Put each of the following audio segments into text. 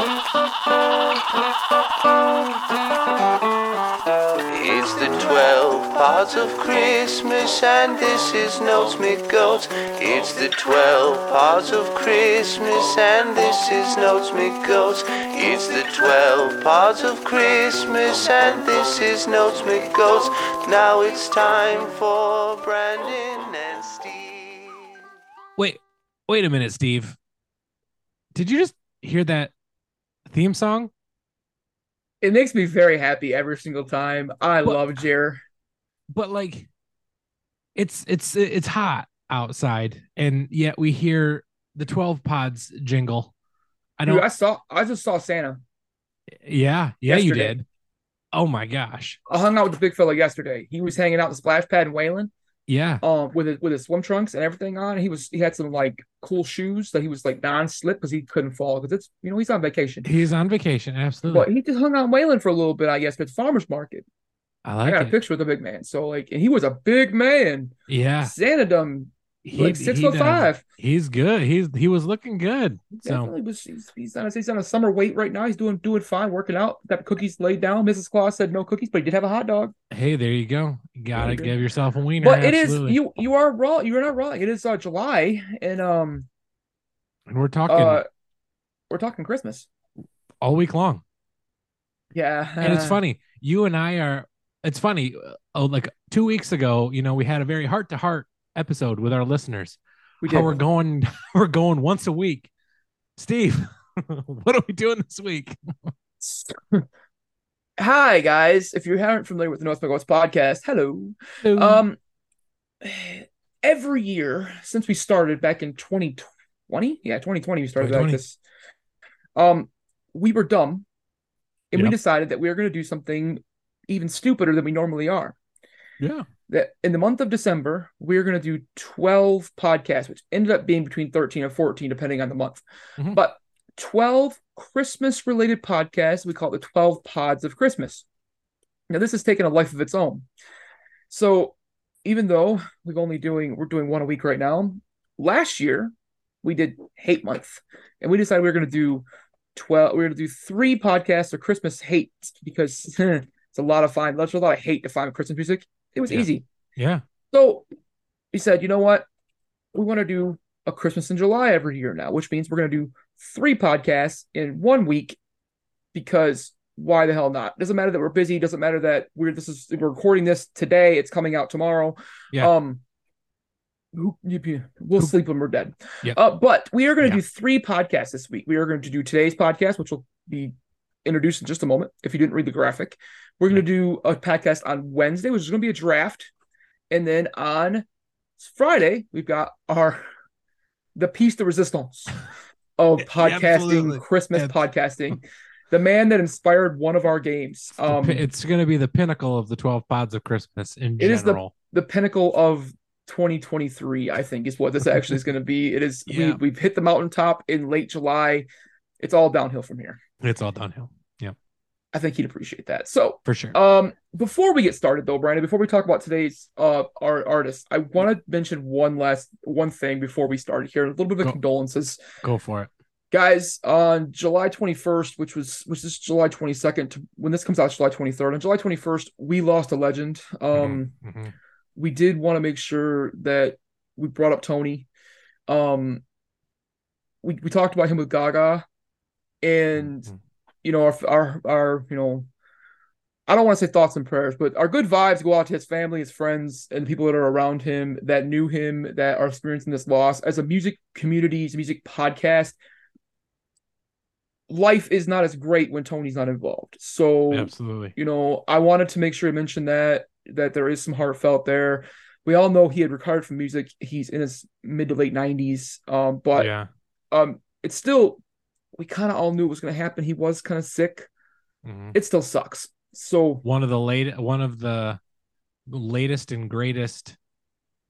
It's the 12 pods of Christmas, and this is Notes Me Goats. It's the 12 pods of Christmas, and this is Notes Me Goats. It's the 12 pods of Christmas, and this is Notes Me Goats. Now it's time for Brandon and Steve. Wait, wait a minute, Steve. Did you just hear that theme song? It makes me very happy every single time. I But- love Jer. But like, it's it's it's hot outside, and yet we hear the twelve pods jingle. I Dude, don't. I saw I just saw Santa. yeah, yeah, you did. Oh my gosh. I hung out with the big fella yesterday. He was hanging out the splash pad in Wayland, Yeah. um, with his with his swim trunks and everything on. He was he had some like cool shoes that he was like non-slip because he couldn't fall because it's you know he's on vacation. He's on vacation. Absolutely. But he just hung out in Wayland for a little bit, I guess, at farmers market. I I like got a picture with the big man. So like, and he was a big man. Yeah. Done He, like six he foot does- five. He's good. He's he was looking good. So Definitely was. He's, he's on a, he's on a summer weight right now. He's doing doing fine, working out. Got cookies laid down. Mrs. Claus said no cookies, but he did have a hot dog. hey, there you go. You gotta give yourself a wiener. But it is absolutely. you. You are wrong. You're not wrong. It is uh, July, and um, and we're talking uh, we're talking Christmas. all week long. Yeah, and it's funny you and i are it's funny oh like two weeks ago you know we had a very heart to heart episode with our listeners We how we're going we're going once a week steve what are we doing this week Hi guys. If you aren't familiar with the North Goats podcast, hello. Um, every year since we started back in 2020, yeah, 2020, we started like 2020. this. Um, we were dumb, and we decided that we were going to do something even stupider than we normally are. yeah That in the month of December, we are going to do 12 podcasts, which ended up being between 13 and 14, depending on the month. Mhm. But 12 Christmas related podcasts. We call it the 12 pods of Christmas. Now, this has taken a life of its own. So, even though we've only doing we're doing one a week right now, last year we did hate month, and we decided we were going to do 12. We are going to do three podcasts of Christmas hate because it's a lot of fun. There's a lot of hate to find Christmas music. It was Yeah. easy. yeah So we said, you know what? We want to do a Christmas in July every year now, which means we're going to do three podcasts in one week because why the hell not? Doesn't matter that we're busy. Doesn't matter that we're this is we're recording this today. It's coming out tomorrow. Yeah. Um. who- you- you- We'll sleep when we're dead. Yeah. Uh, but we are going to Yeah. do three podcasts this week. We are going to do today's podcast, which will be introduced in just a moment. If you didn't read the graphic, we're going to do a podcast on Wednesday, which is going to be a draft, and then on Friday we've got our the piece de resistance of podcasting. Christmas podcasting. The man that inspired one of our games. Um, it's going to be the pinnacle of the 12 pods of christmas in It is the- general the pinnacle of 2023 i think is what this actually is going to be it is Yeah. we, we've hit the mountaintop in late july it's all downhill from here it's all downhill i think he'd appreciate that so for sure um before we get started though brandon before we talk about today's uh our artist i want to mention one last one thing before we start here a little bit of Go. condolences go for it guys on july 21st which was which is july 22nd to, when this comes out july 23rd on july 21st we lost a legend um Mhm. we did want to make sure that we brought up Tony. Um, we we talked about him with Gaga, and Mhm. You know our our our you know, I don't want to say thoughts and prayers, but our good vibes go out to his family, his friends, and the people that are around him that knew him that are experiencing this loss. As a music community, as a music podcast, life is not as great when Tony's not involved. So absolutely you know, I wanted to make sure I mentioned that that there is some heartfelt there. We all know he had retired from music. He's in his mid to late nineties. Um, but yeah um, it's still we kind of all knew it was going to happen. He was kind of sick. Mhm. It still sucks. So one of the late one of the latest and greatest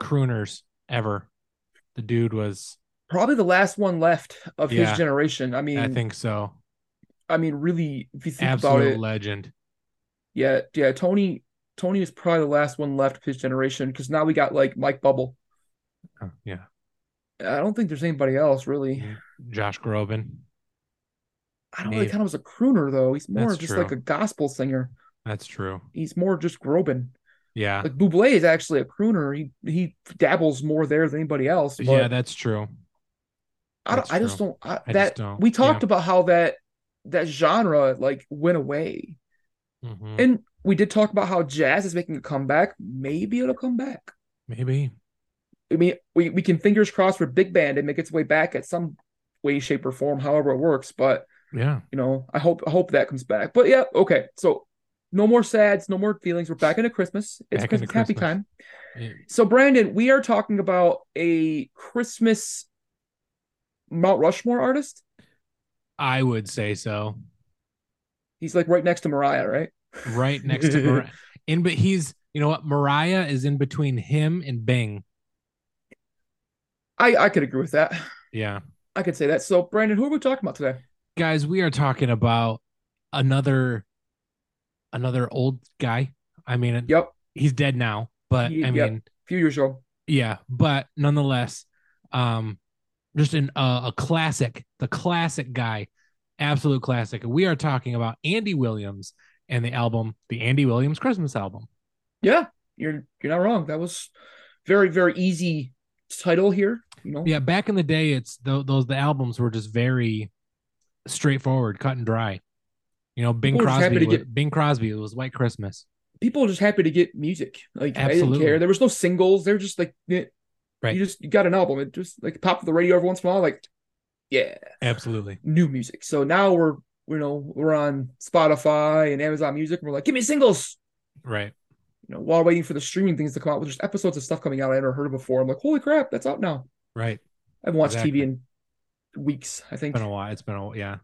crooners ever the dude was probably the last one left of Yeah. his generation. I mean, i think so I mean, really, if you think about it, legend yeah, yeah. Tony, Tony is probably the last one left of his generation because now we got like Mike Buble. Oh, yeah I don't think there's anybody else really. josh groban I don't really Maybe. count him as a crooner though. He's more That's just true. like a gospel singer. That's true. He's more just Groban. Yeah. Like Buble is actually a crooner. He he dabbles more there than anybody else. Yeah, that's true. I, that's I just true. don't. I, I just that don't. we talked Yeah. about how that that genre like went away, Mhm. and we did talk about how jazz is making a comeback. Maybe it'll come back. Maybe. I mean, we, we can fingers crossed for big band and make its way back at some way, shape, or form, however it works. But Yeah. you know, I hope I hope that comes back. But yeah, okay. So no more sads, no more feelings. We're back into Christmas. It's Back into Christmas happy time. Yeah. So Brandon, we are talking about a Christmas Mount Rushmore artist. I would say so. He's like right next to Mariah, right? Right next to Mariah. In but he's you know what? Mariah is in between him and Bing. I I could agree with that. Yeah. I could say that. So Brandon, who are we talking about today? Guys, we are talking about another another old guy. I mean, Yep, he's dead now, but Ye- I yep. mean, a few years ago. yeah, but nonetheless, um, just an uh, a classic, the classic guy, absolute classic. We are talking about Andy Williams and the album, the Andy Williams Christmas album. Yeah, you're you're not wrong. That was very very easy title here. You know. Yeah, back in the day, it's tho- those the albums were just very straightforward, cut and dry. You know, Bing People were just happy Crosby, was, get- Bing Crosby, it was White Christmas. people were just happy to get music. Like I didn't care. There was no singles. They're just like Right. you just you got an album. It just like popped the radio every once in a while. Like yeah, Absolutely. new music. So now we're you know we're on Spotify and Amazon Music. And we're like, give me singles. Right. You know, while waiting for the streaming things to come out, there's just episodes of stuff coming out I never heard of before. I'm like, holy crap, that's out now. Right. I haven't watched Exactly. TV in weeks. I think. It's been a while. It's been a yeah.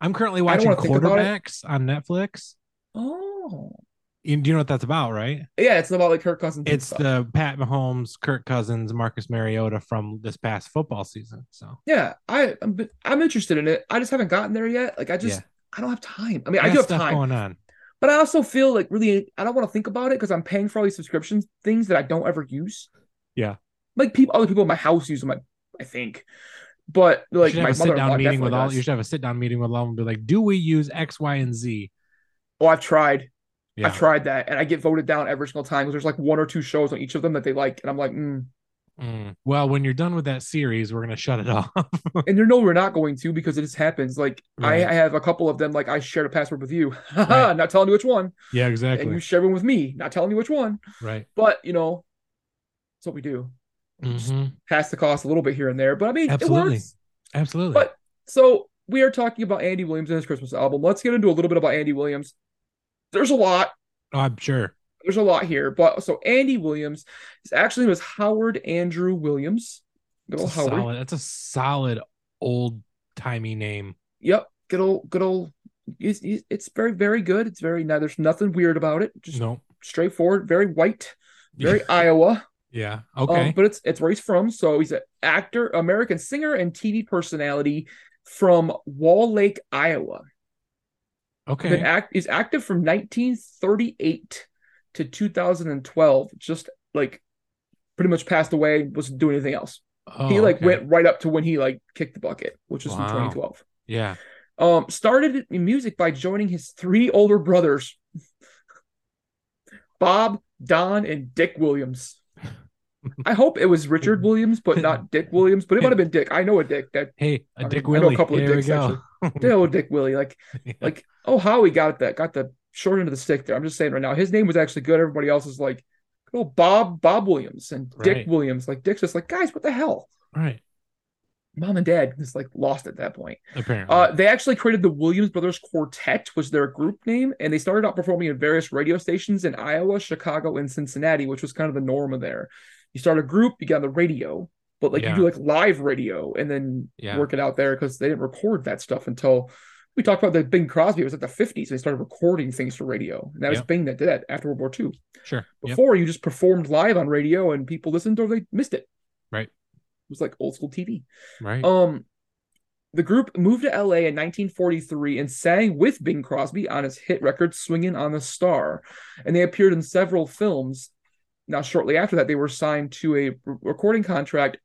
I'm currently watching wanna think about it. quarterbacks on Netflix. Oh, You, do you know what that's about, right? yeah, it's about like Kirk Cousins. It's stuff. the Pat Mahomes, Kirk Cousins, Marcus Mariota from this past football season. So yeah. I I'm, I'm interested in it. I just haven't gotten there yet. Like I just Yeah. I don't have time. I mean, I do have time. going on. But I also feel like really, I don't want to think about it because I'm paying for all these subscriptions things that I don't ever use. Yeah. Like people, other people in my house use them. I, I think, but like, You should my have a sit down meeting with all. does. You should have a sit down meeting with all and be like, "Do we use X, Y, and Z?" Oh, I've tried. Yeah. I've tried that, and I get voted down every single time because there's like one or two shows on each of them that they like, and I'm like, mm. Mm. Well, when you're done with that series, we're gonna shut it off. and you know we're not going to because it just happens. Like Right. I, I have a couple of them. Like I shared a password with you, Right. not telling you which one, yeah, exactly. and you share one with me, not telling you which one. right. But you know, that's what we do. Hmm Pass the cost a little bit here and there, but I mean, Absolutely. it works. Absolutely. But so we are talking about Andy Williams and his Christmas album. Let's get into a little bit about Andy Williams. There's a lot. oh, I'm sure. There's a lot here, but so Andy Williams, his actually name was Howard Andrew Williams. Good That's old a Howard. solid. That's a solid old timey name. Yep. Good old. Good old. It's, it's it's very very good. It's very now. There's nothing weird about it. Just No. straightforward. Very white. Very Iowa. Yeah. Um, Okay. but it's it's where he's from. So he's an actor, American singer, and TV personality from Wall Lake, Iowa. okay. Been act is active from 1938 to 2012. Just like pretty much passed away. Wasn't doing anything else. Oh, he like okay. went right up to when he like kicked the bucket, which was Wow. from 2012. Yeah. Um, started in music by joining his three older brothers, Bob, Don, and Dick Williams. I hope it was Richard Williams, but not Dick Williams. But it might have been Dick. I know a Dick. That Hey, a I Dick mean, I know a Willie. couple of dicks, go. Dill Dick Willie. Like Yeah. like oh how he got that got the short end of the stick there. I'm just saying right now. His name was actually good. Everybody else is like, oh Bob Bob Williams and Dick Right. Williams. Like Dick's just like guys, what the hell? right. Mom and Dad just like lost at that point. Apparently. Uh, they actually created the Williams Brothers Quartet was their group name, and they started out performing at various radio stations in Iowa, Chicago, and Cincinnati, which was kind of the norm of there. You start a group, you get on the radio, but like Yeah. you do like live radio and then Yeah. work it out there because they didn't record that stuff until we talked about the Bing Crosby. It was like the 50s. They started recording things for radio, and that was Yep. Bing that did that after World War II. sure. Yep. Before you just performed live on radio and people listened or they missed it. Right. It was like old school TV. Right. Um, the group moved to LA in 1943 and sang with Bing Crosby on his hit record "Swingin' on the Star," and they appeared in several films. Now, shortly after that, they were signed to a recording contract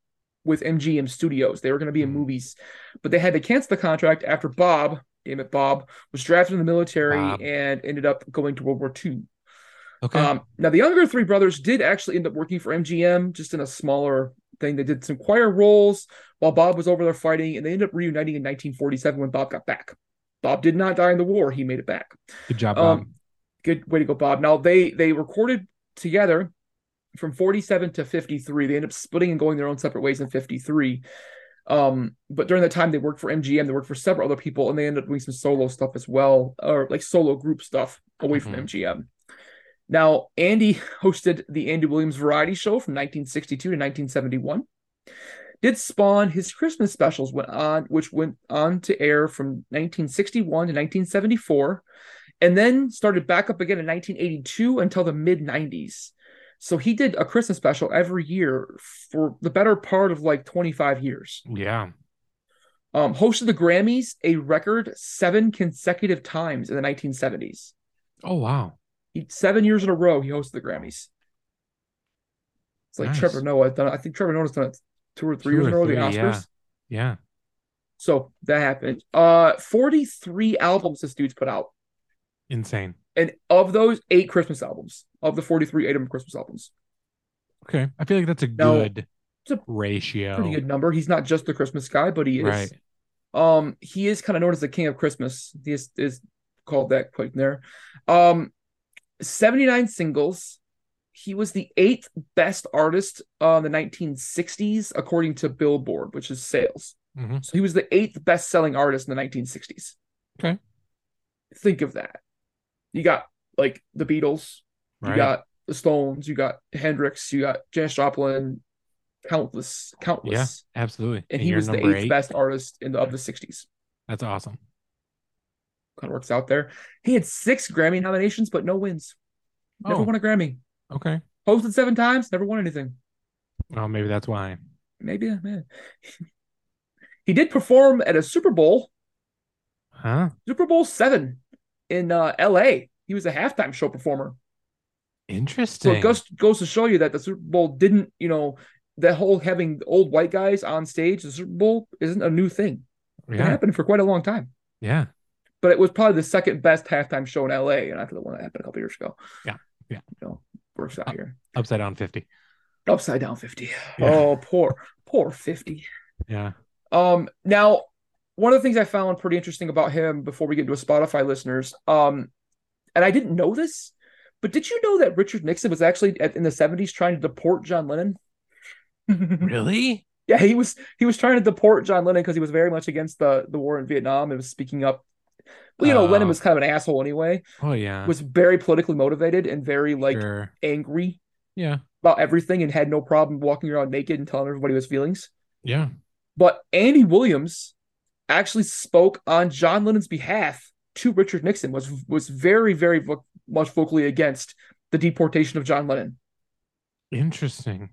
with MGM Studios. They were going to be in Mhm. movies, but they had to cancel the contract after Bob damn it, Bob, was drafted in the military Bob. and ended up going to World War II. Okay. Um, now the younger three brothers did actually end up working for MGM, just in a smaller thing. They did some choir roles while Bob was over there fighting, and they ended up reuniting in 1947 when Bob got back. Bob did not die in the war; he made it back. Good job, Bob. Um, good way to go, Bob. Now they they recorded together from 47 to 53. They end up splitting and going their own separate ways in 53. Um, but during that time they worked for MGM, they worked for several other people, and they ended up doing some solo stuff as well, or like solo group stuff away from Mhm. MGM. Now, Andy hosted the Andy Williams Variety Show from 1962 to 1971. Did spawn his Christmas specials went on, which went on to air from 1961 to 1974, and then started back up again in 1982 until the mid 90s. So he did a Christmas special every year for the better part of like 25 years. yeah. Um, hosted the Grammys a record seven consecutive times in the 1970s. Oh wow. He, seven years in a row, he hosted the Grammys. It's like Nice. Trevor Noah. Done, I think Trevor Noah's done it two or three Two years in a or row. The Oscars. yeah. Yeah. So that happened. Uh, 43 albums this dude's put out, Insane. And of those, eight Christmas albums. Of the 43, eight of Christmas albums. Okay. I feel like that's a No, good it's a ratio. Pretty good number. He's not just the Christmas guy, but he is. Right. Um, he is kind of known as the king of Christmas. He is, is called that quite there. Um, 79 singles. He was the eighth best artist uh, in the 1960s, according to Billboard, which is sales. Mhm. So he was the eighth best selling artist in the 1960s. Okay. Think of that. You got like the Beatles, you Right. got the Stones, you got Hendrix, you got Janis Joplin, countless, countless Yeah, Absolutely. and he was the eighth eight. best artist in the of the 60s. That's awesome. Kind of works out there. He had six Grammy nominations, but no wins. Never Oh. won a Grammy. Okay. Hosted seven times, never won anything. Well, maybe that's why. Maybe, man. he did perform at a Super Bowl, Huh? Super Bowl seven in uh, L.A. He was a halftime show performer. Interesting. So it goes goes to show you that the Super Bowl didn't, you know, that whole having old white guys on stage, the Super Bowl isn't a new thing. It happened for quite a long time. Yeah. but it was probably the second best halftime show in LA, and after the one that happened a couple years ago. Yeah, yeah. You know, works out here. Upside down 50. Upside down 50. Yeah. Oh, poor, poor 50. Yeah. Um, now, one of the things I found pretty interesting about him before we get into a Spotify listeners, um, and I didn't know this, but did you know that Richard Nixon was actually at, in the 70s trying to deport John Lennon? Really? Yeah, he was he was trying to deport John Lennon because he was very much against the the war in Vietnam and was speaking up. Well, you know, Lennon Oh. was kind of an asshole anyway. Oh yeah. Was very politically motivated and very like sure. angry Yeah. about everything and had no problem walking around naked and telling everybody his feelings. Yeah. But Andy Williams actually spoke on John Lennon's behalf to Richard Nixon. was was very very vo- much vocally against the deportation of John Lennon. Interesting.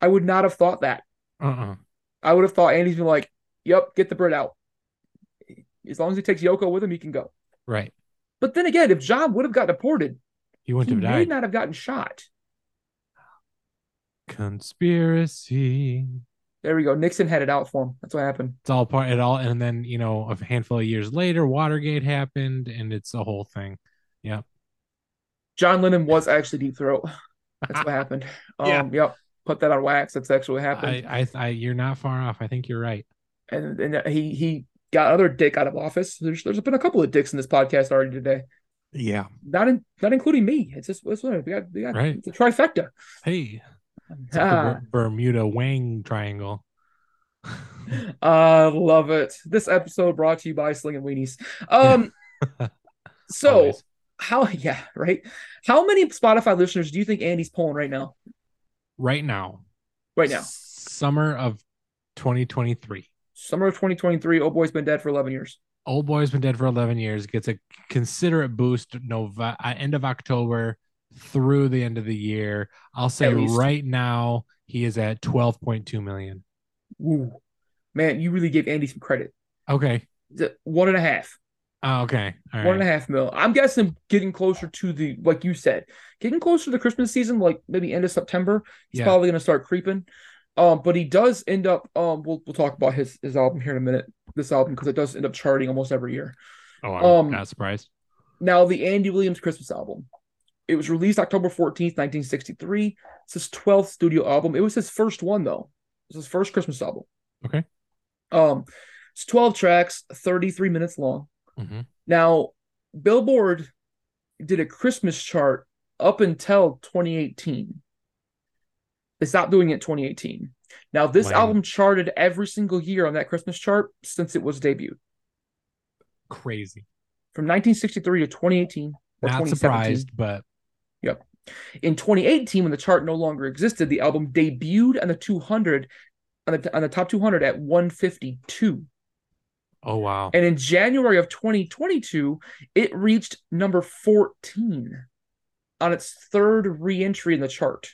I would not have thought that. Uh-uh. I would have thought Andy's been like, "Yep, get the bird out. As long as he takes Yoko with him, he can go." Right. But then again, if John would have got deported, He wouldn't he have may died. not have gotten shot. Conspiracy. There we go. Nixon had it out for him. That's what happened. It's all part it all and then, you know, a handful of years later, Watergate happened and it's a whole thing. Yeah. John Lennon was actually deep throat. That's what happened. Um, Yeah. Yep. Put that on wax. That's actually what happened. I, I I you're not far off. I think you're right. and and he he got another dick out of office. There's there's been a couple of dicks in this podcast already today. Yeah. Not in not including me. It's just it's we got we got Right. it's a trifecta. Hey. It's like Ah, Ber- Bermuda Wang triangle. I love it. This episode brought to you by Slinging Weenies. Um so Always. how yeah, right? How many Spotify listeners do you think Andy's pulling right now? right now. Right now. Summer of 2023. Summer of 2023, old boy's been dead for 11 years. Old boy's been dead for 11 years. Gets a considerate boost Nov- uh, end of October through the end of the year. I'll say right now he is at 12.2 million. Ooh. Man, you really gave Andy some credit. Okay. One and a half. Oh, okay. All One right. a mil. I'm guessing getting closer to the like you said, getting closer to the Christmas season, like maybe end of September. He's Yeah. probably gonna start creeping. Um, but he does end up. Um, we'll we'll talk about his his album here in a minute. This album because it does end up charting almost every year. Oh, I'm Um, not surprised. Now, the Andy Williams Christmas album. It was released October 14th, 1963. It's his 12th studio album. It was his first one, though. It was his first Christmas album. Okay. Um, it's 12 tracks, 33 minutes long. Mhm. Now, Billboard did a Christmas chart up until 2018. They stopped doing it in 2018. Now, this Wow. album charted every single year on that Christmas chart since it was debuted Crazy. from 1963 to 2018 or Not surprised, but In 2018, when the chart no longer existed, the album debuted on the 200 on the on the top 200 at 152. oh wow. And in January of 2022, it reached number 14 on its third re-entry in the chart.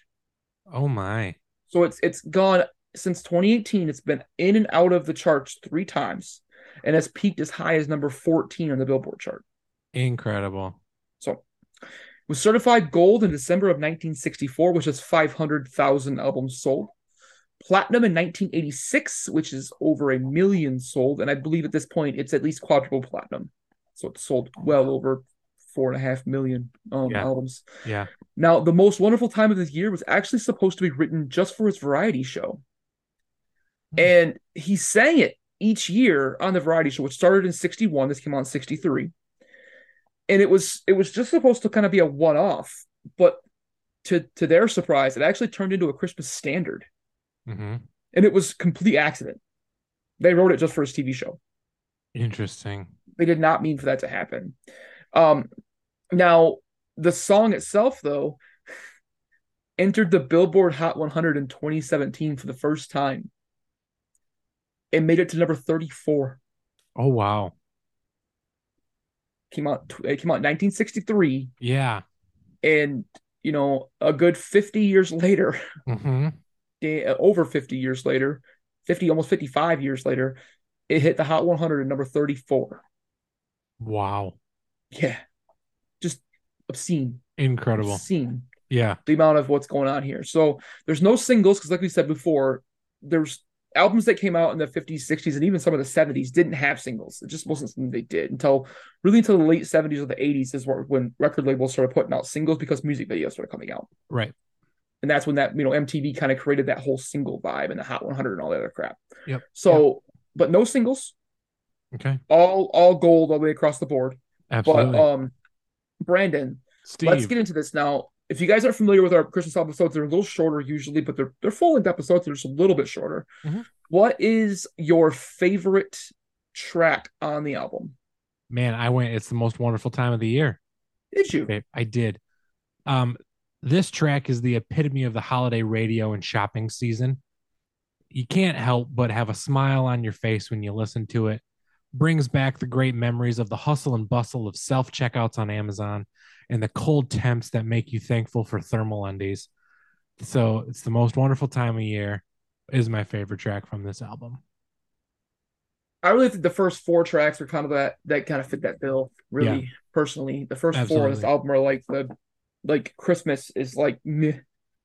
Oh my. So it's it's gone since 2018. It's been in and out of the charts three times, and has peaked as high as number 14 on the Billboard chart. Incredible. So was certified gold in December of 1964, which is 500,000 albums sold. Platinum in 1986, which is over a million sold, and I believe at this point it's at least quadruple platinum. So it sold well over four and a half million um, Yeah. albums. Yeah. Now, the most wonderful time of the year was actually supposed to be written just for his variety show. Hmm. And he sang it each year on the variety show, which started in 61. This came out in 63. And it was it was just supposed to kind of be a one-off, but to to their surprise, it actually turned into a Christmas standard. hmm And it was complete accident. They wrote it just for his TV show. Interesting. They did not mean for that to happen. Um, now the song itself, though, entered the Billboard Hot 100 in 2017 for the first time. It made it to number 34. Oh wow. Came out. It came out in 1963, Yeah. and you know, a good 50 years later, hmm eh, over 50 years later, 50 almost 55 years later, it hit the Hot 100 at number 34. Wow. Yeah, just obscene, Incredible. obscene. Yeah. the amount of what's going on here. So there's no singles because, like we said before, there's albums that came out in the 50s, 60s, and even some of the 70s didn't have singles. It just wasn't something they did until really until the late 70s or the 80s is when record labels started putting out singles because music videos started coming out. Right. And that's when that, you know, MTV kind of created that whole single vibe and the Hot 100 and all that other crap. Yep. So, but no singles, Okay. all all gold all the way across the board. Absolutely. But um, Brandon, Steve. let's get into this now. If you guys aren't familiar with our Christmas episodes, they're a little shorter usually, but they're they're full length episodes. They're just a little bit shorter. Mhm. What is your favorite track on the album? Man, I went. It's the most wonderful time of the year. Did you? I did. Um, this track is the epitome of the holiday radio and shopping season. You can't help but have a smile on your face when you listen to it. Brings back the great memories of the hustle and bustle of self checkouts on Amazon and the cold temps that make you thankful for thermal undies. So it's the most wonderful time of year. Is my favorite track from this album. I really think the first four tracks are kind of that that kind of fit that bill. Really, personally, the first four of this album are like the like Christmas is like meh.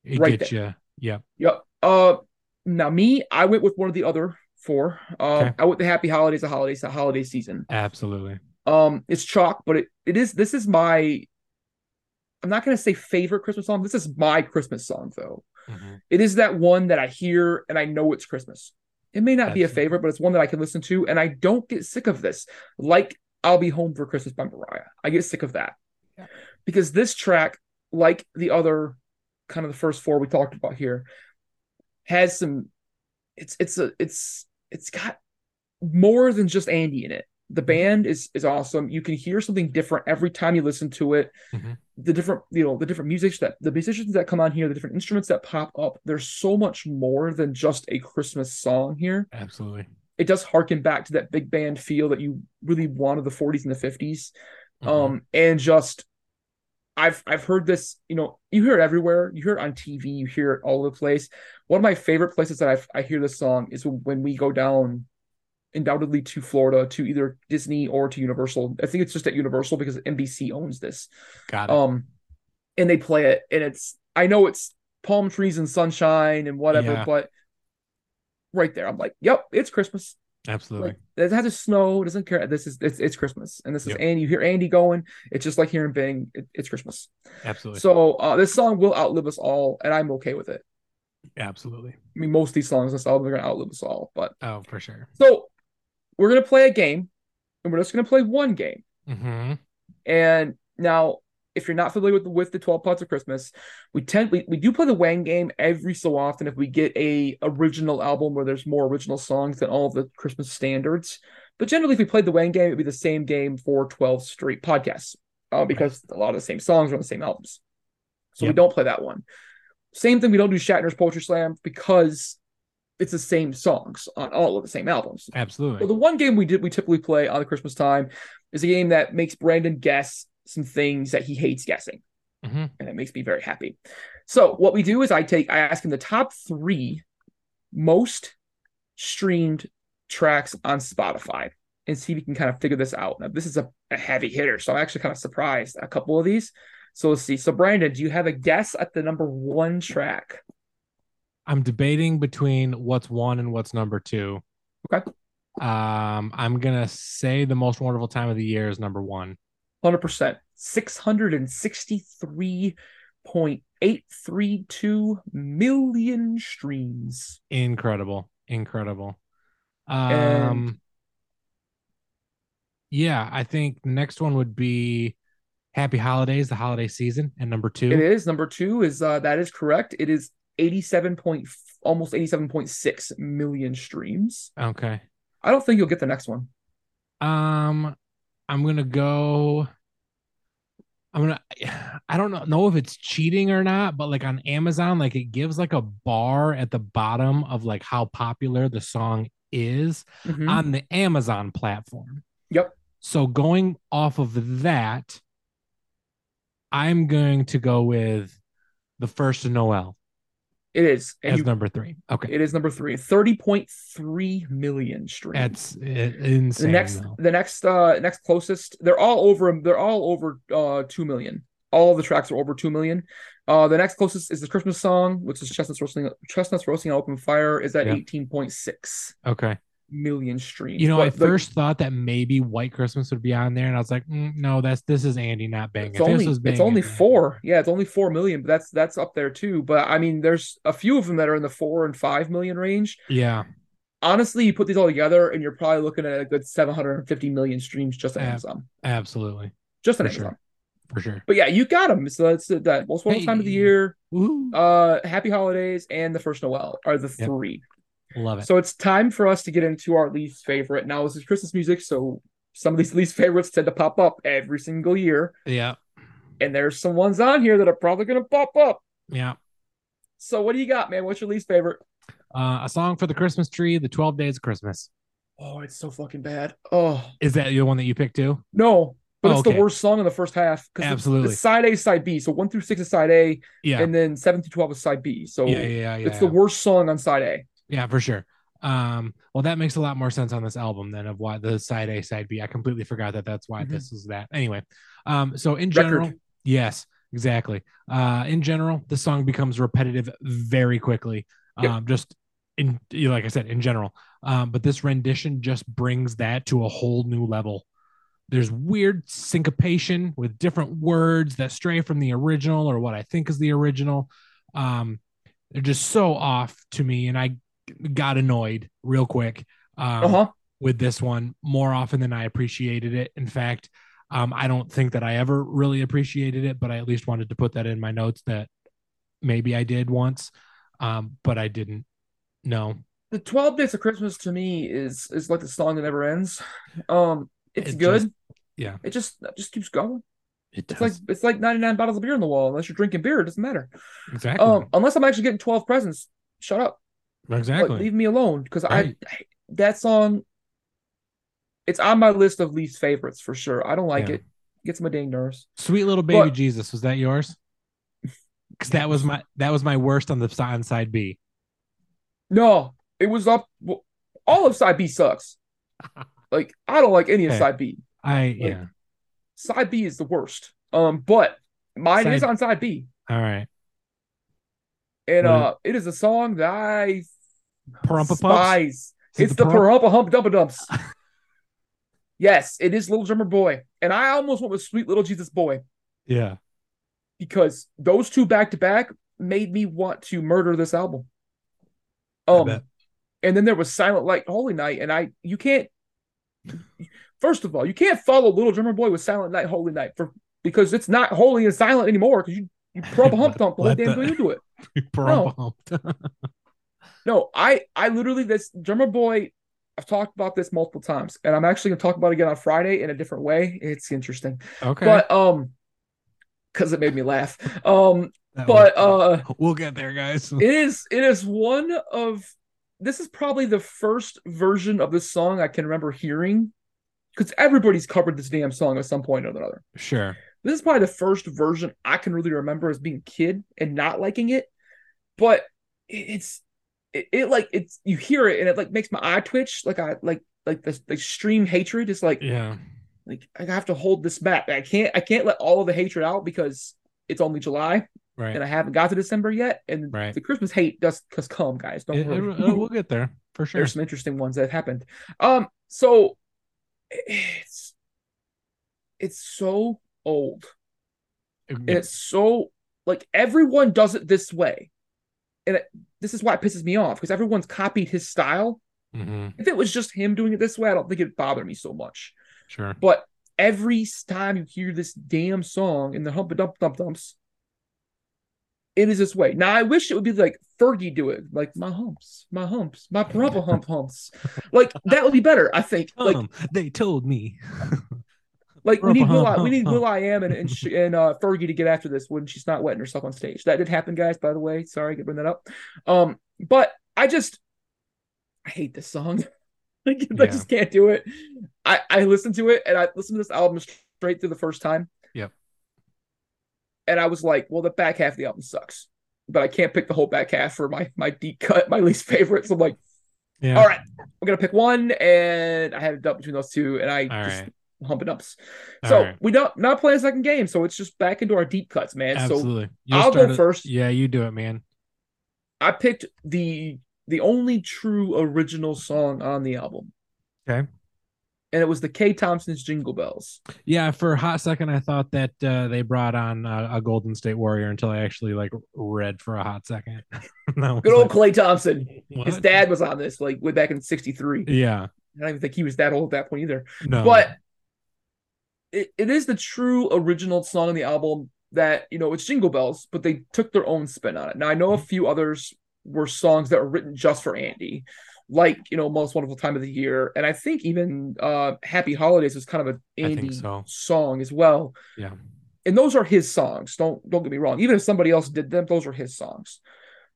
It Right gets you. Yeah. Yep. Uh, now me, I went with one of the other four. Um, Okay. I went the Happy Holidays, the holidays, the holiday season. Absolutely. Um, it's chalk, but it, it is this is my I'm not gonna say favorite Christmas song. This is my Christmas song though. Mhm. It is that one that I hear and I know it's Christmas. It may not be a favorite, but it's one that I can listen to and I don't get sick of this. Like I'll Be Home for Christmas by Mariah. I get sick of that. Yeah. Because this track, like the other kind of the first four we talked about here, has some it's it's a it's it's got more than just Andy in it. The band is is awesome. You can hear something different every time you listen to it. Mhm. The different, you know, the different music that the musicians that come on here, the different instruments that pop up. There's so much more than just a Christmas song here. Absolutely. It does harken back to that big band feel that you really wanted the 40s and the 50s. Mhm. Um, and just I've I've heard this, you know, you hear it everywhere. You hear it on TV, you hear it all over the place. One of my favorite places that I I hear this song is when we go down undoubtedly to Florida to either Disney or to Universal. I think it's just at Universal because NBC owns this. Got it. Um and they play it and it's I know it's palm trees and sunshine and whatever, Yeah. but right there. I'm like, yep, it's Christmas. Absolutely. Like it has to snow. It doesn't care. This is it's, it's Christmas, and this is Yep. Andy. You hear Andy going. It's just like hearing Bing. It, it's Christmas. Absolutely. So uh, this song will outlive us all, and I'm okay with it. Absolutely. I mean, most of these songs on this album are gonna outlive us all. But Oh, for sure. so we're gonna play a game, and we're just gonna play one game. hmm And now, if you're not familiar with the, with the 12 Pods of Christmas, we tend we, we do play the Wang game every so often if we get a original album where there's more original songs than all of the Christmas standards. But generally, if we played the Wang game, it'd be the same game for 12 straight podcasts uh, because a lot of the same songs are on the same albums. So we don't play that one. Same thing, we don't do Shatner's Poetry Slam because it's the same songs on all of the same albums. Absolutely. So the one game we did we typically play on the Christmas time is a game that makes Brandon guess some things that he hates guessing, hmm and it makes me very happy. So what we do is I take I ask him the top three most streamed tracks on Spotify and see if we can kind of figure this out. Now this is a, a heavy hitter, so I'm actually kind of surprised a couple of these. So let's see. So Brandon, do you have a guess at the number one track? I'm debating between what's one and what's number two. Okay. Um, I'm gonna say the most wonderful time of the year is number one. Hundred percent, six hundred and sixty-three point eight three two million streams. Incredible, incredible. And- Um, yeah, I think the next one would be Happy Holidays, the holiday season, and number two. It is number two. Is uh, that is correct? It is eighty-seven point, almost eighty-seven point six million streams. Okay. I don't think you'll get the next one. Um, I'm gonna go. I'm gonna. I don't know, know if it's cheating or not, but like on Amazon, like it gives like a bar at the bottom of like how popular the song is Mhm. on the Amazon platform. Yep. So going off of that, I'm going to go with the first Noel It is, and as you, number three. Okay, it is number three. Thirty point three million streams. that's insane. the next though. the next uh next closest they're all over they're all over uh 2 million all of the tracks are over 2 million uh the next closest is the christmas song which is chestnuts roasting chestnuts roasting on open fire is at Yeah. 18.6 Okay. Million streams You know, I But the- first thought that maybe White Christmas would be on there, and I was like, mm, no, that's this is Andy, not Bang. it's only Bang, it's only four. Yeah it's only 4 million but that's that's up there too. But i mean there's a few of them that are in the 4 and 5 million range. Yeah, honestly you put these all together and you're probably looking at a good 750 million streams just on Yeah. amazon. absolutely, just on For sure. amazon for sure. but yeah you got them so that's that most wonderful time of the year. Uh happy holidays and the first noel are the Yep. three Love it. so it's time for us to get into our least favorite now this is christmas music so some of these least favorites tend to pop up every single year yeah, and there's some ones on here that are probably going to pop up yeah. so what do you got man what's your least favorite Uh, a song for the Christmas tree, the Twelve Days of Christmas. oh it's so fucking bad oh Is that the one that you picked too? no but Oh, it's okay. the worst song in the first half 'cause it's- Absolutely. it's side a side b so one through six is side a Yeah, and then seven through 12 is side b so yeah, yeah, yeah. yeah, it's the worst song on side a Yeah, for sure. Um, well, that makes a lot more sense on this album than of why the side A, side B. I completely forgot that that's why Mhm. this is that. Anyway, um, so in Record. general, yes, exactly. Uh, in general, the song becomes repetitive very quickly. Yep. Um, just in like I said, in general. Um, but this rendition just brings that to a whole new level. There's weird syncopation with different words that stray from the original or what I think is the original. Um, they're just so off to me, and I got annoyed real quick um, uh-huh. with this one more often than I appreciated it. In fact, um, I don't think that I ever really appreciated it, but I at least wanted to put that in my notes that maybe I did once, um, but I didn't. No, the 12 days of christmas to me is is like the song that never ends. Um it's It good. just- yeah. it just it just keeps going. It it's like it's like 99 bottles of beer on the wall. Unless you're drinking beer it doesn't matter. Exactly, um unless i'm actually getting 12 presents shut up Like, exactly. leave me alone because Right. I that song it's on my list of least favorites for sure i don't like Yeah. it gets my dang nerves Sweet little baby But- Jesus was that yours? Because that was my that was my worst on the on side B. no it was up well, all of side b sucks like i don't like any of Okay. side b I yeah. side b is the worst um but mine is on side b All right. And What uh it is a song that I Parumpa Pumps? Spies. Is it It's the the Parum- Parumpa Hump Dumpa Dumps. yes, it is Little Drummer Boy. And I almost went with Sweet Little Jesus Boy Yeah. because those two back to back made me want to murder this album. Um and then there was Silent Light Holy Night, and I you can't first of all, you can't follow Little Drummer Boy with Silent Night Holy Night for because it's not holy and silent anymore because you you Parumpa Hump Dump the whole damn you do it. Hump. No, I I literally this drummer boy. I've talked about this multiple times, and I'm actually gonna talk about it again on Friday in a different way. It's interesting, okay. but um, because it made me laugh. Um, That but uh, we'll get there, guys. it is it is one of this is probably the first version of this song I can remember hearing because everybody's covered this damn song at some point or another. Sure. This is probably the first version I can really remember as being a kid and not liking it. But it's it, it like it's you hear it and it like makes my eye twitch. Like I like like this like extreme hatred is like Yeah. like I have to hold this back. I can't I can't let all of the hatred out because it's only July Right. and I haven't got to December yet. And Right. the Christmas hate does cause come, guys. Don't It- worry. it- it- we'll get there for sure. There's some interesting ones that have happened. Um, so it's it's so old. It's so like everyone does it this way. And it, this is why it pisses me off because everyone's copied his style. hmm If it was just him doing it this way, I don't think it'd bother me so much. Sure. But every time you hear this damn song in the hump dump dump dumps, it is this way. Now I wish it would be like Fergie do it, like my humps, my humps, my parumpa hump humps. Like that would be better, I think. Like Um, they told me. Like we need Will I, we need. will.i.am and and, sh- and uh, Fergie to get after this when she's not wetting herself on stage. That did happen, guys. By the way, sorry, I could bring that up. Um, but I just I hate this song. like, I just can't do it. I I listened to it and I listened to this album straight through the first time. Yep. And I was like, well, the back half of the album sucks, but I can't pick the whole back half for my my deep cut, my least favorite. So I'm like, Yeah. all right, I'm gonna pick one, and I had a dub between those two, and I All just right. Humping ups. So right. we don't not play a second game, so it's just back into our deep cuts, man. So Absolutely. You'll I'll go it- first. Yeah, you do it, man. I picked the the only true original song on the album. Okay. And it was the Kay Thompson's Jingle Bells. Yeah, for a hot second, I thought that uh, they brought on uh, a Golden State Warrior until I actually like read for a hot second. And I was Good old like, Klay Thompson. His dad was on this like way back in '63. Yeah. I don't even think he was that old at that point either. No. But it, it is the true original song on the album that, you know, it's Jingle Bells, but they took their own spin on it. Now, I know a Mm-hmm. few others were songs that were written just for Andy, like, you know, Most Wonderful Time of the Year. And I think even uh, Happy Holidays was kind of an Andy so. song as well. yeah. And those are his songs. Don't don't get me wrong. Even if somebody else did them, those are his songs.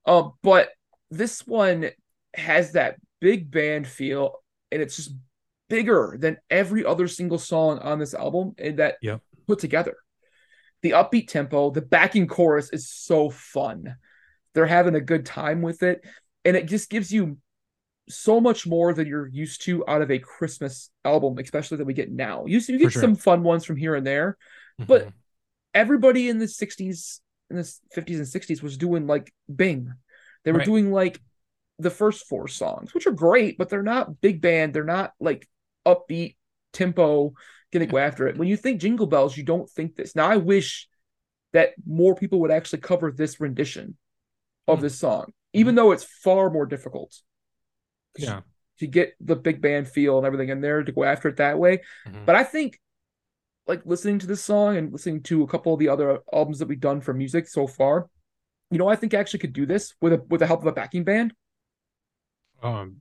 Um, but this one has that big band feel, and it's just bigger than every other single song on this album that Yep. put together. The upbeat tempo, the backing chorus is so fun. They're having a good time with it, and it just gives you so much more than you're used to out of a Christmas album, especially that we get now. You, you get sure. some fun ones from here and there, But- Mhm. everybody in the 60s in the 50s and 60s was doing like Bing. They were Right. doing like the first four songs, which are great, but they're not big band. They're not like upbeat tempo, gonna go after it. When you think Jingle Bells, you don't think this. Now I wish that more people would actually cover this rendition of Hmm. this song, even though it's far more difficult. yeah. To get the big band feel and everything in there to go after it that way. Mhm. But I think like listening to this song and listening to a couple of the other albums that we've done for music so far, you know, I think I actually could do this with a with the help of a backing band. Um,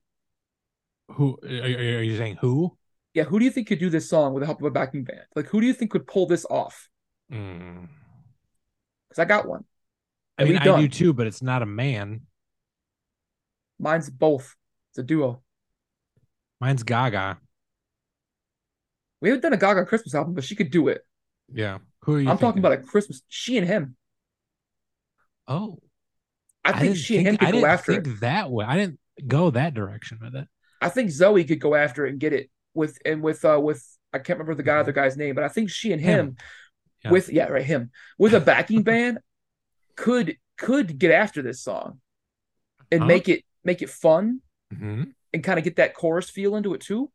who are you saying? Who? Yeah, who do you think could do this song with the help of a backing band? Like who do you think could pull this off? Mm. Because I got one. I mean, I done. do too, but it's not a man. Mine's both. It's a duo. Mine's Gaga. We haven't done a Gaga Christmas album, but she could do it. Yeah. Who are you? I'm talking about a Christmas. She and him. Oh, I think didn't she and him could I go didn't after think it. that way. I didn't go that direction with it. I think Zooey could go after it and get it with and with uh with I can't remember the guy other guy's name, but I think she and him, Him. Yeah. with yeah right him with a backing band could could get after this song and Uh-huh. make it make it fun hmm and kind of get that chorus feel into it too,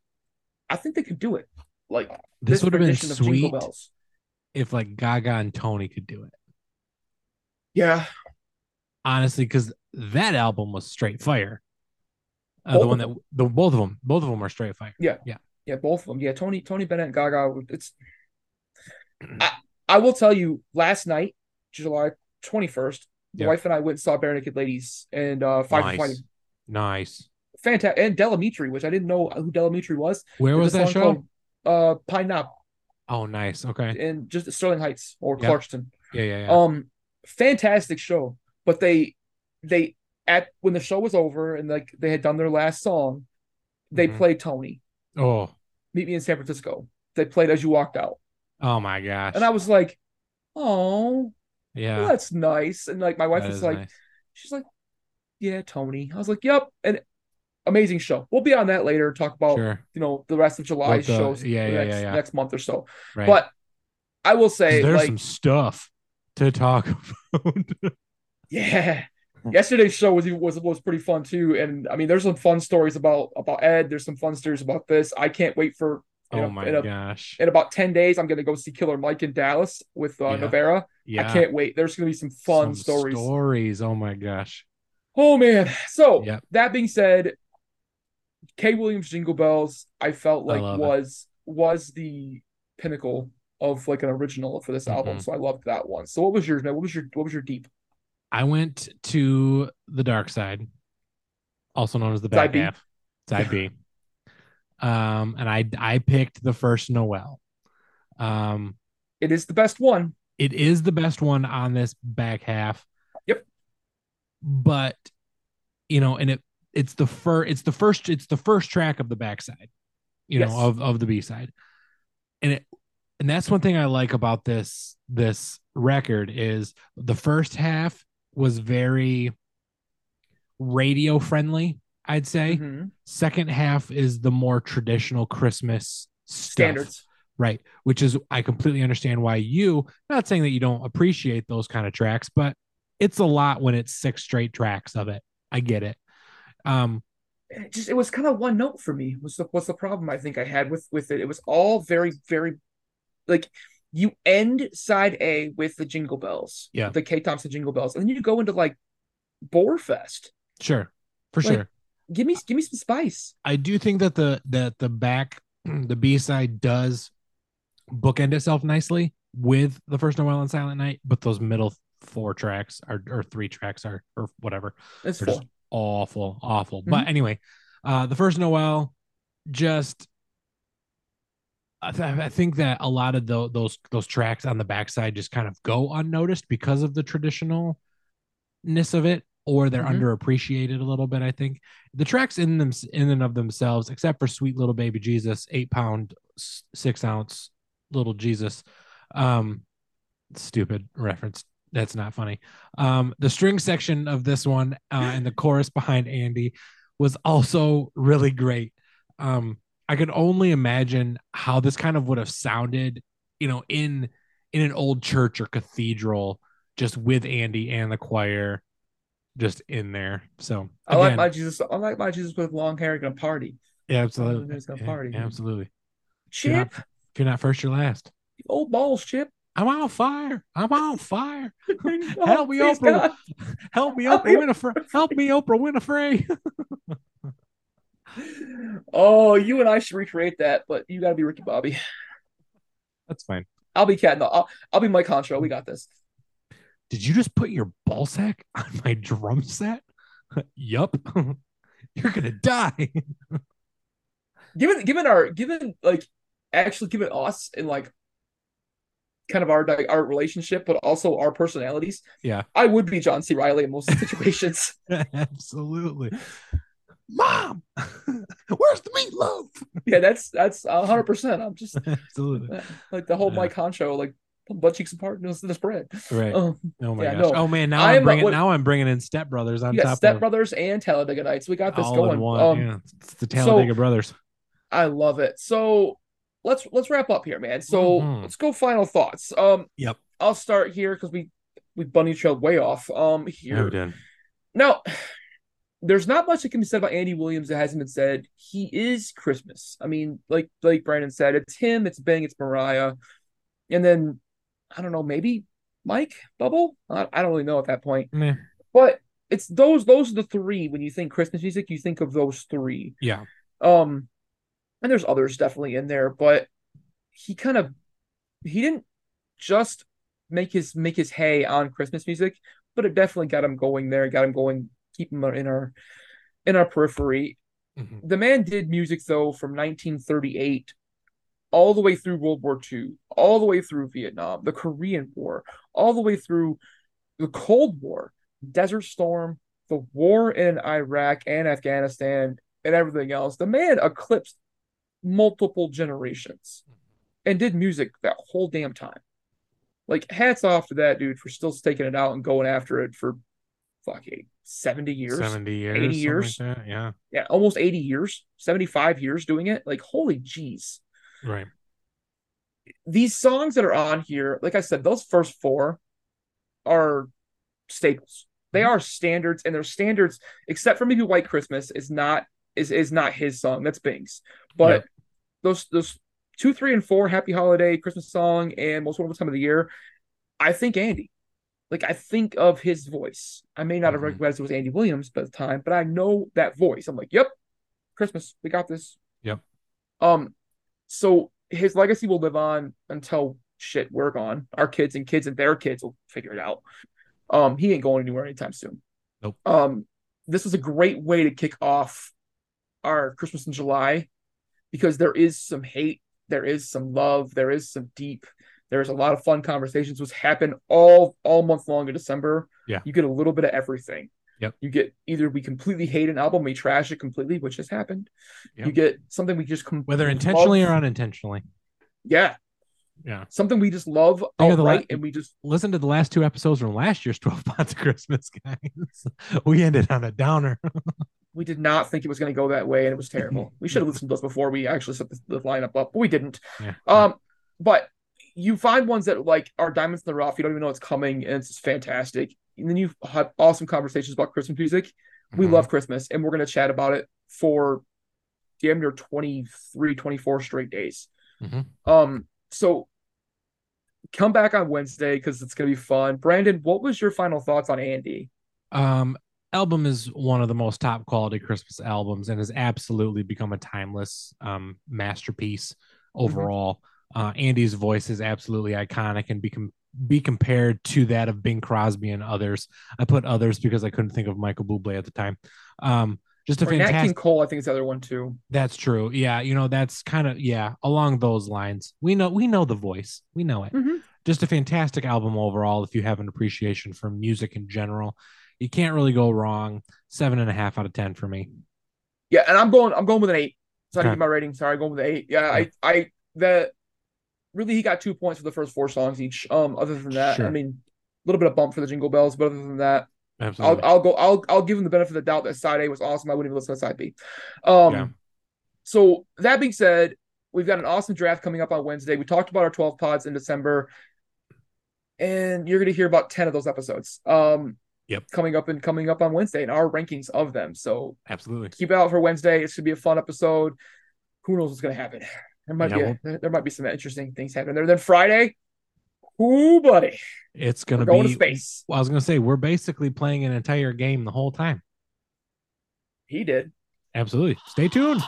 I think they could do it. Like This, would have been rendition of Jingle sweet if like Gaga and Tony could do it. Yeah, Honestly, because that album was straight fire. Uh, the one that the both of them, both of them are straight fire. Yeah, yeah, both of them. Yeah, Tony Tony Bennett and Gaga. It's. I, I will tell you, last night, July twenty first, the Yeah. wife and I went and saw Barenaked Ladies and uh, Five Nice. Fighting. Nice. Fantastic, and Del Amitri, which I didn't know who Del Amitri was. Where was that song show? called, uh, Pine Knob Oh, nice. Okay. And just Sterling Heights or Yeah. Clarkston. Yeah, yeah, yeah. Um, fantastic show. But they they at when the show was over and like they had done their last song, they Mhm. played Tony. Oh, Meet me in San Francisco. They played as you walked out, oh my gosh. and I was like, "Oh, yeah. well, that's nice." And like my wife that was like, nice. "She's like, yeah, Tony." I was like, "Yep." And amazing show. We'll be on that later. Talk about Sure. you know the rest of July the- shows. yeah, yeah, next, yeah, yeah. next month or so. Right. But I will say, there's like, some stuff to talk about. Yeah. Yesterday's show was was was pretty fun too, and I mean, there's some fun stories about about Ed. There's some fun stories about this. I can't wait for. In, oh a- my in, a- gosh. in about ten days, I'm gonna go see Killer Mike in Dallas with uh, Yeah. Novera. Yeah. I can't wait. There's gonna be some fun Some stories. Stories. Oh my gosh. Oh man! So Yep. that being said, Kay Williams Jingle Bells, I felt I like it. was was the pinnacle of like an original for this album. Mhm. So I loved that one. So what was yours, man? What was your what was your deep? I went to the dark side, also known as the Side back B. half, side B. Um, and I I picked the first Noel. Um, It is the best one. it is the best one on this back half. Yep. But you know, and it it's the first it's the first it's the first track of the backside, you Yes. know, of of the B side. And it and that's one thing I like about this this record is the first half was very radio friendly, I'd say. Mhm. Second half is the more traditional Christmas stuff. Standards. Right. Which is, I completely understand why you, not saying that you don't appreciate those kind of tracks, but it's a lot when it's six straight tracks of it. I get it. Um, it just it was kind of one note for me was the what's the problem I think I had with with it. It was all very very like you end side A with the Jingle Bells, Yeah. the Kay Thompson Jingle Bells, and then you go into like Boarfest. sure. For Like- sure. Give me give me some spice. I do think that the that the back the B side does bookend itself nicely with the first Noel and Silent Night, but those middle four tracks are or three tracks are or whatever It's They're just awful, awful. Mm-hmm. But anyway, uh, the first Noel, just I, th- I think that a lot of tho- those those tracks on the backside just kind of go unnoticed because of the traditionalness of it, or they're Mhm. underappreciated a little bit. I think the tracks in them in and of themselves, except for "Sweet Little Baby Jesus," eight pound, six ounce little Jesus, um, stupid reference. That's not funny. Um, the string section of this one uh, and the chorus behind Andy was also really great. Um, I could only imagine how this kind of would have sounded, you know, in in an old church or cathedral, just with Andy and the choir, just in there. So I like my Jesus. I like my Jesus with long hair gonna party. yeah, absolutely, gonna Yeah, party. absolutely. If you're, not, Chip, if you're not first, you're last. old balls, Chip. I'm on fire. I'm on fire. Help me, Oprah. God. Help me, Oprah me, Winfrey. Help me, Oprah Winfrey. Oh, you and I should recreate that, but you gotta be Ricky Bobby. That's fine. I'll be Cal. No, I'll, I'll be Mike Concho. We got this. Did you just put your ball sack on my drum set? yup. You're gonna die. given given our given like actually given us and like kind of our like, our relationship but also our personalities Yeah. i would be john c reilly in most situations Absolutely. Mom, where's the meatloaf? yeah that's that's 100% i'm just Absolutely. like the whole Yeah. mike concho like pull butt cheeks apart and listen to spread Right. um, Oh my yeah, gosh. no. Oh man, now I I'm uh, bringing what- now I'm bringing in Step Brothers on you got top step of brothers and talladega nights we got this all going in one. um yeah, it's the Talladega Brothers. i love it so let's let's wrap up here man so Mhm. let's go final thoughts um Yep. i'll start here because we we bunny trailed way off um here Oh, done. Now, there's not much that can be said about Andy Williams that hasn't been said. He is Christmas. I mean, like like Brandon said, it's him, it's Bing, it's Mariah, and then I don't know, maybe Mike Buble. I, I don't really know at that point, Meh. but it's those those are the three. When you think Christmas music, you think of those three. Yeah. Um, and there's others definitely in there, but he kind of he didn't just make his make his hay on Christmas music, but it definitely got him going there, got him going, keep him in our in our periphery. Mhm. The man did music though from 1938 all the way through World War II, all the way through Vietnam, the Korean War, all the way through the Cold War, Desert Storm, the war in Iraq and Afghanistan, and everything else. The man eclipsed multiple generations and did music that whole damn time. Like, hats off to that dude for still staking it out and going after it for fuck eight, 70 years. 70 years. 80 years. like Yeah. Yeah, almost 80 years, 75 years doing it. Like, holy jeez. Right. These songs that are on here, like I said, those first four are staples. They Mhm. are standards, and they're standards, except for maybe White Christmas is not is is not his song. That's Bing's. But Yep. those those two, three, and four, Happy Holiday, Christmas song, and Most Wonderful Time of the Year, I think Andy. Like I think of his voice. I may not have Mhm. recognized it was Andy Williams by the time, but I know that voice. I'm like, yep, Christmas, we got this. Yep. Um, so his legacy will live on until shit we're gone. Our kids and kids and their kids will figure it out. Um, he ain't going anywhere anytime soon. Nope. Um, this was a great way to kick off our Christmas in July because there is some hate, there is some love, there is some deep, there's a lot of fun conversations which happen all all month long in December. Yeah. You get a little bit of everything. Yep. You get either we completely hate an album, we trash it completely, which has happened. Yep. You get something we just com- Whether intentionally love. or unintentionally. yeah, Yeah. something we just love Think of outright, la- and we just Listen to the last two episodes from last year's 12 Pods of Christmas, guys. we ended on a downer. we did not think it was going to go that way, and it was terrible. we should have listened to those before we actually set the, the lineup up, but we didn't. Yeah. Um, but you find ones that like are diamonds in the rough. You don't even know it's coming, and it's just fantastic. And then you have awesome conversations about Christmas music. We Mhm. love Christmas, and we're going to chat about it for damn near 23, 24 straight days. Mhm. Um, so come back on Wednesday because it's going to be fun. Brandon, what was your final thoughts on Andy? Um, album is one of the most top quality Christmas albums and has absolutely become a timeless um masterpiece overall. Uh, Andy's voice is absolutely iconic and become be compared to that of Bing Crosby and others. I put others because I couldn't think of Michael Bublé at the time. Um, just a Or Nat King. Cole, I think is the other one too. That's true. Yeah, you know that's kind of yeah along those lines. We know we know the voice. We know it. Mhm. Just a fantastic album overall. If you have an appreciation for music in general, you can't really go wrong. Seven and a half out of ten for me. Yeah, and I'm going. I'm going with an eight. So I Okay. my rating. Sorry, I'm going with an eight. Yeah, I, I, the really he got two points for the first four songs each. Um, other than that, Sure. I mean, a little bit of bump for the Jingle Bells, but other than that, I'll, Absolutely. I'll go. I'll, I'll give him the benefit of the doubt that side A was awesome. I wouldn't even listen to side B. Um, Yeah. so that being said, we've got an awesome draft coming up on Wednesday. We talked about our 12 pods in December, and you're going to hear about 10 of those episodes. Um, Yep. coming up and coming up on Wednesday and our rankings of them. So Absolutely. keep out for Wednesday. It should be a fun episode. Who knows what's going to happen? There might Yeah, be a, we'll- there, there might be some interesting things happening there. Then Friday, ooh buddy, It's we're gonna going be. to space. Well, I was gonna say we're basically playing an entire game the whole time. He did. Absolutely. Stay tuned.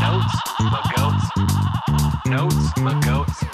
Notes, my goats. Notes McGotes.